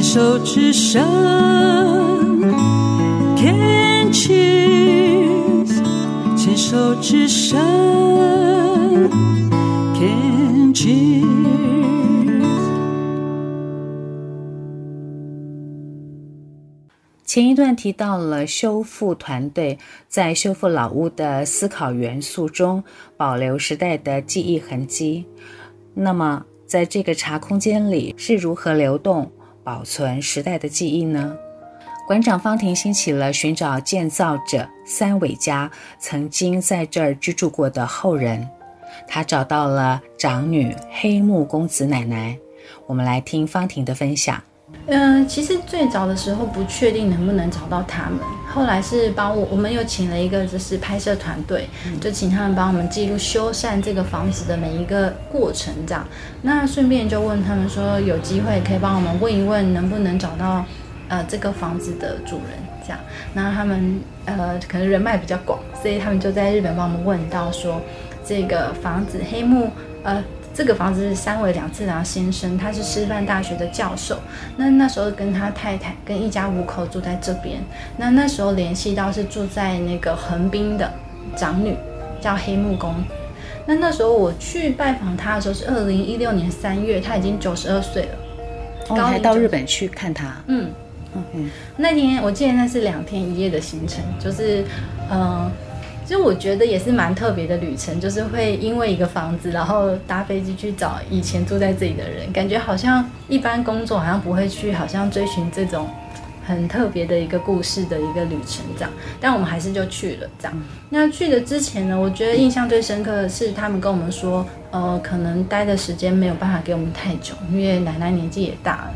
牵手之声，Can cheers，牵手之声，Can cheers。前一段提到了修复团队在修复老屋的思考元素中保留时代的记忆痕迹，那么在这个茶空间里是如何流动保存时代的记忆呢？馆长方婷兴起了寻找建造者三尾家曾经在这儿居住过的后人，她找到了长女黑木公子奶奶，我们来听方婷的分享。嗯、呃，其实最早的时候不确定能不能找到他们，后来是帮我，我们又请了一个就是拍摄团队，就请他们帮我们记录修缮这个房子的每一个过程，这样。那顺便就问他们说，有机会可以帮我们问一问，能不能找到呃这个房子的主人，这样。那他们呃可能人脉比较广，所以他们就在日本帮我们问到说，这个房子黑木呃。这个房子是三尾两次郎先生，他是师范大学的教授。那那时候跟他太太跟一家五口住在这边。那那时候联系到是住在那个横滨的长女，叫黑木公子。那那时候我去拜访他的时候是二零一六年三月，他已经九十二岁了。我、哦、还到日本去看他。嗯嗯，那天我记得那是两天一夜的行程，就是嗯。呃其实我觉得也是蛮特别的旅程，就是会因为一个房子，然后搭飞机去找以前住在这里的人，感觉好像一般工作好像不会去，好像追寻这种很特别的一个故事的一个旅程这样。但我们还是就去了这样。那去的之前呢，我觉得印象最深刻的是他们跟我们说，呃，可能待的时间没有办法给我们太久，因为奶奶年纪也大了。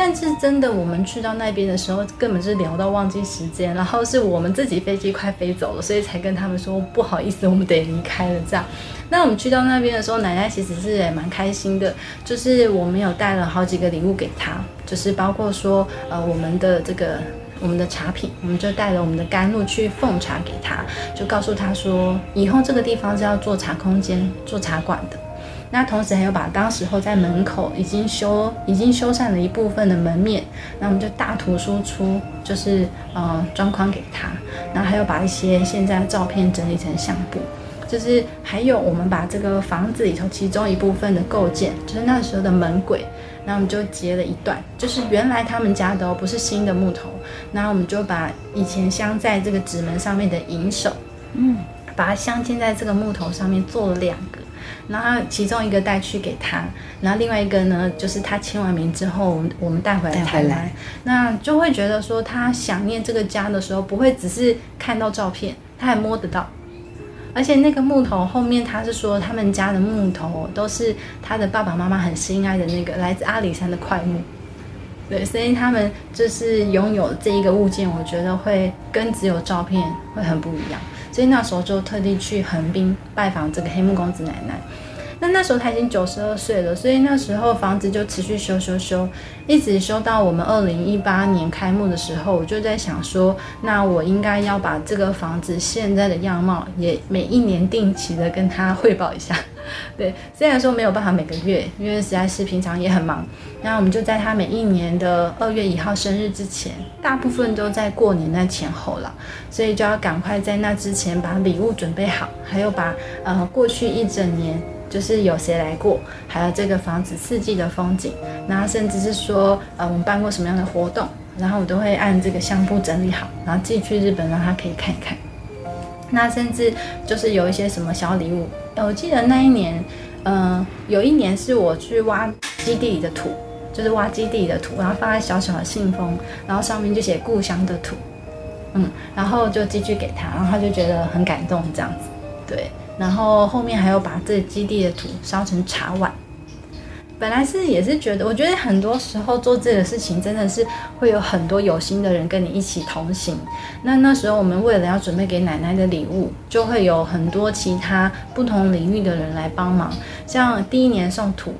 但是真的，我们去到那边的时候，根本是聊到忘记时间，然后是我们自己飞机快飞走了，所以才跟他们说不好意思，我们得离开了。这样，那我们去到那边的时候，奶奶其实是也蛮开心的，就是我们有带了好几个礼物给她，就是包括说呃我们的这个我们的茶品，我们就带了我们的甘露去奉茶给她，就告诉她说以后这个地方是要做茶空间、做茶馆的。那同时还有把当时候在门口已经修已经修缮了一部分的门面，那我们就大图输出，就是呃装框给他，然后还有把一些现在的照片整理成相簿，就是还有我们把这个房子里头其中一部分的构件，就是那时候的门轨，那我们就截了一段，就是原来他们家的哦，不是新的木头，那我们就把以前镶在这个纸门上面的银手，嗯，把它镶嵌在这个木头上面做了两个。然后其中一个带去给他，然后另外一个呢，就是他签完名之后，我们带回来台湾，那就会觉得说他想念这个家的时候，不会只是看到照片，他还摸得到，而且那个木头后面他是说他们家的木头都是他的爸爸妈妈很心爱的那个来自阿里山的块木，对，所以他们就是拥有这一个物件，我觉得会跟只有照片会很不一样。所以那时候就特地去横滨拜访这个黑木公子奶奶。那那时候他已经九十二岁了，所以那时候房子就持续修修修，一直修到我们二零一八年开幕的时候，我就在想说，那我应该要把这个房子现在的样貌也每一年定期的跟他汇报一下。对，虽然说没有办法每个月，因为实在是平常也很忙。那我们就在他每一年的二月一号生日之前，大部分都在过年那前后了，所以就要赶快在那之前把礼物准备好，还有把呃过去一整年就是有谁来过，还有这个房子四季的风景，然后甚至是说呃我们办过什么样的活动，然后我都会按这个相簿整理好，然后寄去日本让他可以看一看。那甚至就是有一些什么小礼物。我记得那一年，嗯、呃，有一年是我去挖基地里的土，就是挖基地里的土，然后放在小小的信封，然后上面就写故乡的土，嗯，然后就寄去给他，然后他就觉得很感动这样子，对，然后后面还有把这基地的土烧成茶碗。本来是也是觉得，我觉得很多时候做这个事情真的是会有很多有心的人跟你一起同行。那那时候我们为了要准备给奶奶的礼物，就会有很多其他不同领域的人来帮忙。像第一年送土，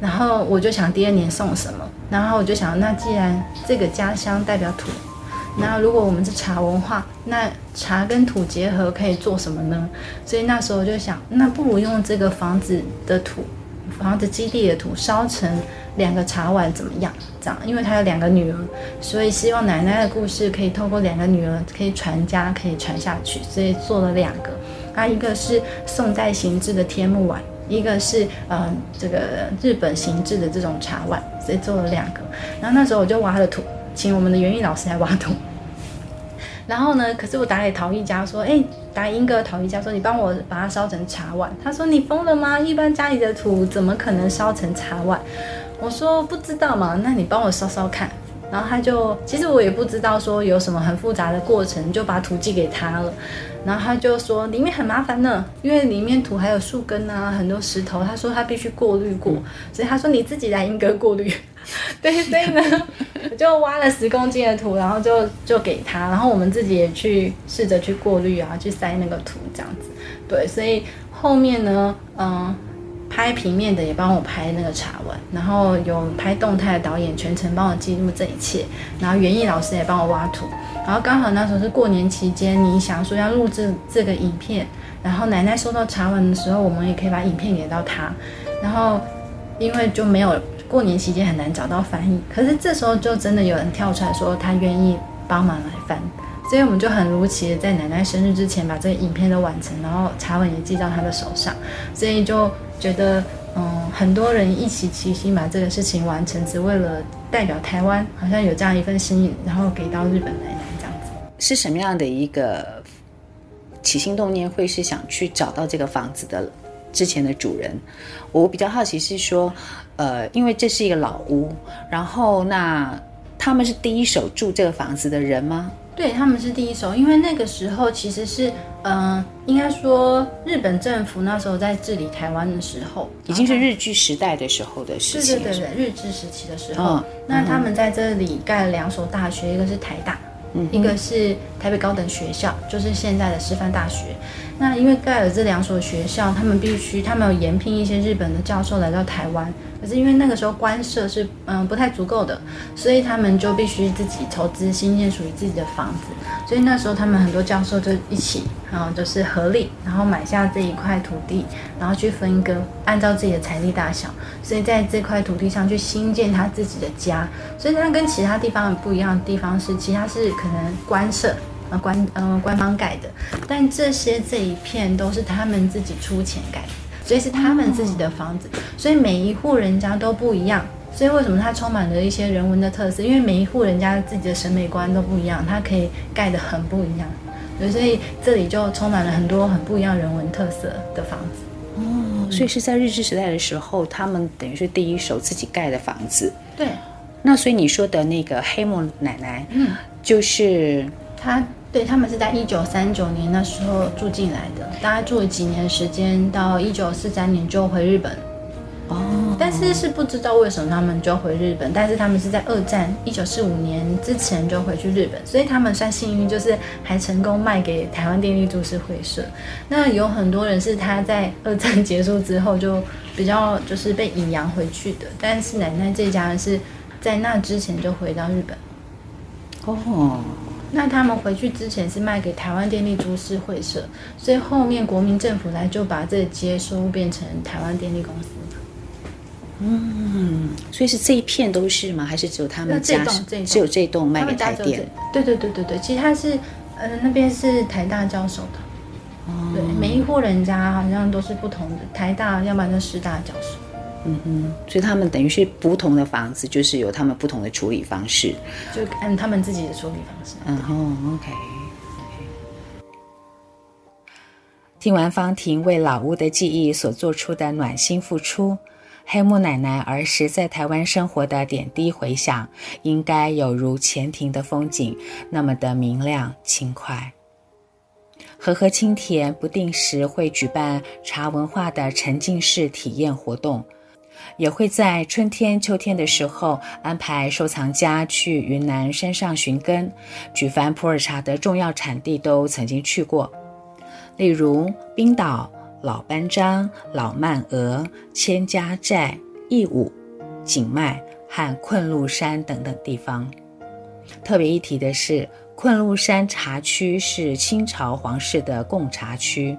然后我就想第二年送什么，然后我就想，那既然这个家乡代表土，那如果我们是茶文化，那茶跟土结合可以做什么呢？所以那时候就想，那不如用这个房子的土。房子基地的土烧成两个茶碗怎么样？这样，因为他有两个女儿，所以希望奶奶的故事可以透过两个女儿可以传家，可以传下去，所以做了两个。啊，一个是宋代形制的天目碗，一个是呃这个日本形制的这种茶碗，所以做了两个。然后那时候我就挖了土，请我们的园艺老师来挖土。然后呢，可是我打给陶艺家说，哎，打英哥陶艺家说，你帮我把它烧成茶碗。他说你疯了吗？一般家里的土怎么可能烧成茶碗？我说不知道嘛，那你帮我烧烧看。然后他就，其实我也不知道说有什么很复杂的过程，就把土寄给他了。然后他就说里面很麻烦呢，因为里面土还有树根啊，很多石头。他说他必须过滤过，所以他说你自己来英哥过滤。对，所以呢，我就挖了十公斤的土，然后就就给他，然后我们自己也去试着去过滤啊，去塞那个土这样子。对，所以后面呢，嗯，拍平面的也帮我拍那个茶碗，然后有拍动态的导演全程帮我记录这一切，然后园艺老师也帮我挖土，然后刚好那时候是过年期间，你想说要录制这个影片，然后奶奶收到茶碗的时候，我们也可以把影片给到她，然后因为就没有。过年期间很难找到翻译，可是这时候就真的有人跳出来说他愿意帮忙来翻，所以我们就很如期的在奶奶生日之前把这个影片都完成，然后茶碗也寄到他的手上，所以就觉得嗯，很多人一起齐心把这个事情完成，只为了代表台湾，好像有这样一份心意，然后给到日本奶奶这样子。是什么样的一个起心动念，会是想去找到这个房子的之前的主人？我比较好奇是说。呃，因为这是一个老屋，然后那他们是第一手住这个房子的人吗？对，他们是第一手，因为那个时候其实是，嗯、呃，应该说日本政府那时候在治理台湾的时候，已经是日据时代的时候的事情。对对对对，日治时期的时候，哦、那他们在这里盖了两所大学，一个是台大，嗯、一个是台北高等学校，就是现在的师范大学。那因为盖了这两所学校，他们必须，他们有延聘一些日本的教授来到台湾。可是因为那个时候官舍是嗯不太足够的，所以他们就必须自己筹资新建属于自己的房子。所以那时候他们很多教授就一起，然后就是合力，然后买下这一块土地，然后去分割，按照自己的财力大小，所以在这块土地上去新建他自己的家。所以它跟其他地方很不一样的地方是，其他是可能官舍呃官呃官方盖的，但这些这一片都是他们自己出钱盖的。所以是他们自己的房子，所以每一户人家都不一样。所以为什么它充满了一些人文的特色？因为每一户人家自己的审美观都不一样，它可以盖得很不一样。所以这里就充满了很多很不一样人文特色的房子。哦，所以是在日治时代的时候，他们等于是第一手自己盖的房子。对。那所以你说的那个黑木奶奶，嗯，就是她。对，他们是在一九三九年那时候住进来的，大概住了几年时间，到一九四三年就回日本。哦，但是是不知道为什么他们就回日本，但是他们是在二战一九四五年之前就回去日本，所以他们算幸运，就是还成功卖给台湾电力株式会社。那有很多人是他在二战结束之后就比较就是被引洋回去的，但是奶奶这家人是在那之前就回到日本。哦。那他们回去之前是卖给台湾电力株式会社，所以后面国民政府来就把这接收变成台湾电力公司。嗯，所以是这一片都是吗？还是只有他们家？只有这栋卖给台电？对对对对对，其实他是，呃，那边是台大教授的。哦。对，每一户人家好像都是不同的，台大要不然就师大教授。嗯哼，所以他们等于是不同的房子，就是有他们不同的处理方式，就按他们自己的处理方式。嗯哼，OK。听完方婷为老屋的记忆所做出的暖心付出，黑木奶奶儿时在台湾生活的点滴回想，应该有如前庭的风景，那么的明亮轻快。和和清田不定时会举办茶文化的沉浸式体验活动。也会在春天、秋天的时候安排收藏家去云南山上寻根，举凡普洱茶的重要产地都曾经去过，例如冰岛、老班章、老曼峨、千家寨、义乌、景迈和昆仑山等等地方。特别一提的是，昆仑山茶区是清朝皇室的贡茶区。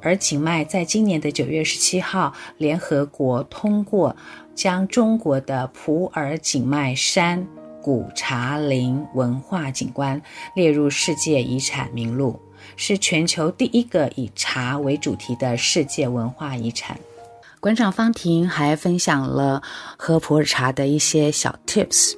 而景迈在今年的九月十七号，联合国通过将中国的普洱景迈山古茶林文化景观列入世界遗产名录，是全球第一个以茶为主题的世界文化遗产。馆长方婷还分享了喝普洱茶的一些小 tips。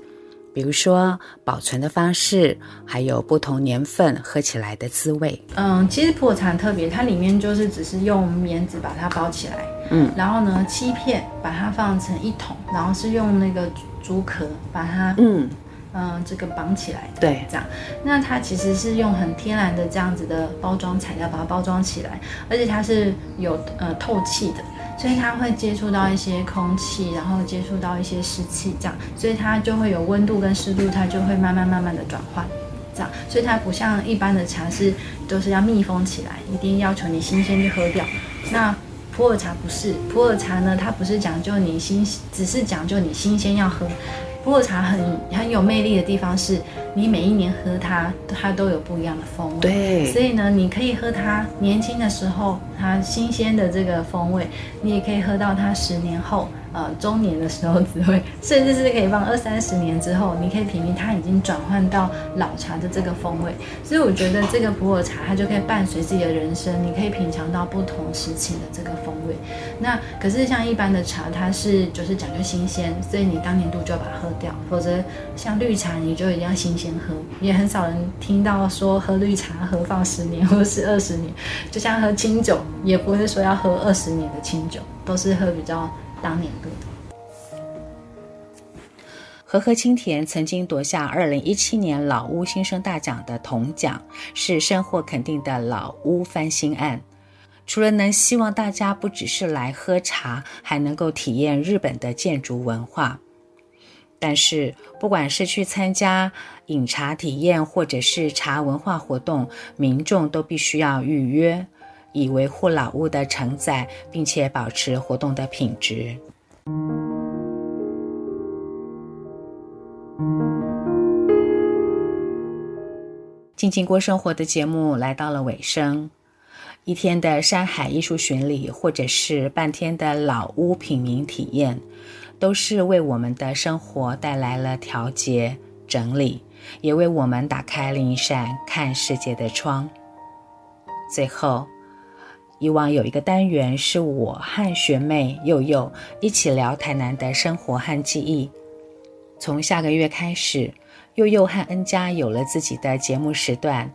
比如说保存的方式，还有不同年份喝起来的滋味。嗯，其实普洱茶很特别，它里面就是只是用棉纸把它包起来，嗯，然后呢，七片把它放成一桶，然后是用那个竹壳把它，嗯嗯，这个绑起来的，对，这样。那它其实是用很天然的这样子的包装材料把它包装起来，而且它是有呃透气的。所以它会接触到一些空气，然后接触到一些湿气，这样，所以它就会有温度跟湿度，它就会慢慢慢慢的转换，这样，所以它不像一般的茶是都是要密封起来，一定要求你新鲜去喝掉。那普洱茶不是，普洱茶呢，它不是讲究你新，只是讲究你新鲜要喝。普洱茶很很有魅力的地方是，你每一年喝它，它都有不一样的风味。对，所以呢，你可以喝它年轻的时候，它新鲜的这个风味，你也可以喝到它十年后。呃，中年的时候只会，甚至是可以放二三十年之后，你可以品味它已经转换到老茶的这个风味。所以我觉得这个普洱茶它就可以伴随自己的人生，你可以品尝到不同时期的这个风味。那可是像一般的茶，它是就是讲究新鲜，所以你当年度就要把它喝掉，否则像绿茶你就一定要新鲜喝。也很少人听到说喝绿茶喝放十年或是二十年，就像喝清酒，也不会说要喝二十年的清酒，都是喝比较。当年度的和合清田曾经夺下二零一七年老屋新生大奖的铜奖，是深获肯定的老屋翻新案。除了能希望大家不只是来喝茶，还能够体验日本的建筑文化。但是，不管是去参加饮茶体验，或者是茶文化活动，民众都必须要预约。以维护老屋的承载，并且保持活动的品质。静静过生活的节目来到了尾声，一天的山海艺术巡礼，或者是半天的老屋品茗体验，都是为我们的生活带来了调节、整理，也为我们打开另一扇看世界的窗。最后。以往有一个单元是我和学妹佑佑一起聊台南的生活和记忆。从下个月开始，佑佑和恩佳有了自己的节目时段，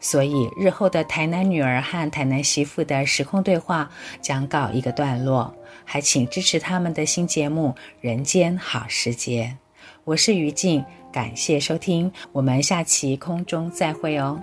所以日后的台南女儿和台南媳妇的时空对话将告一个段落。还请支持他们的新节目《人间好时节》。我是于静，感谢收听，我们下期空中再会哦。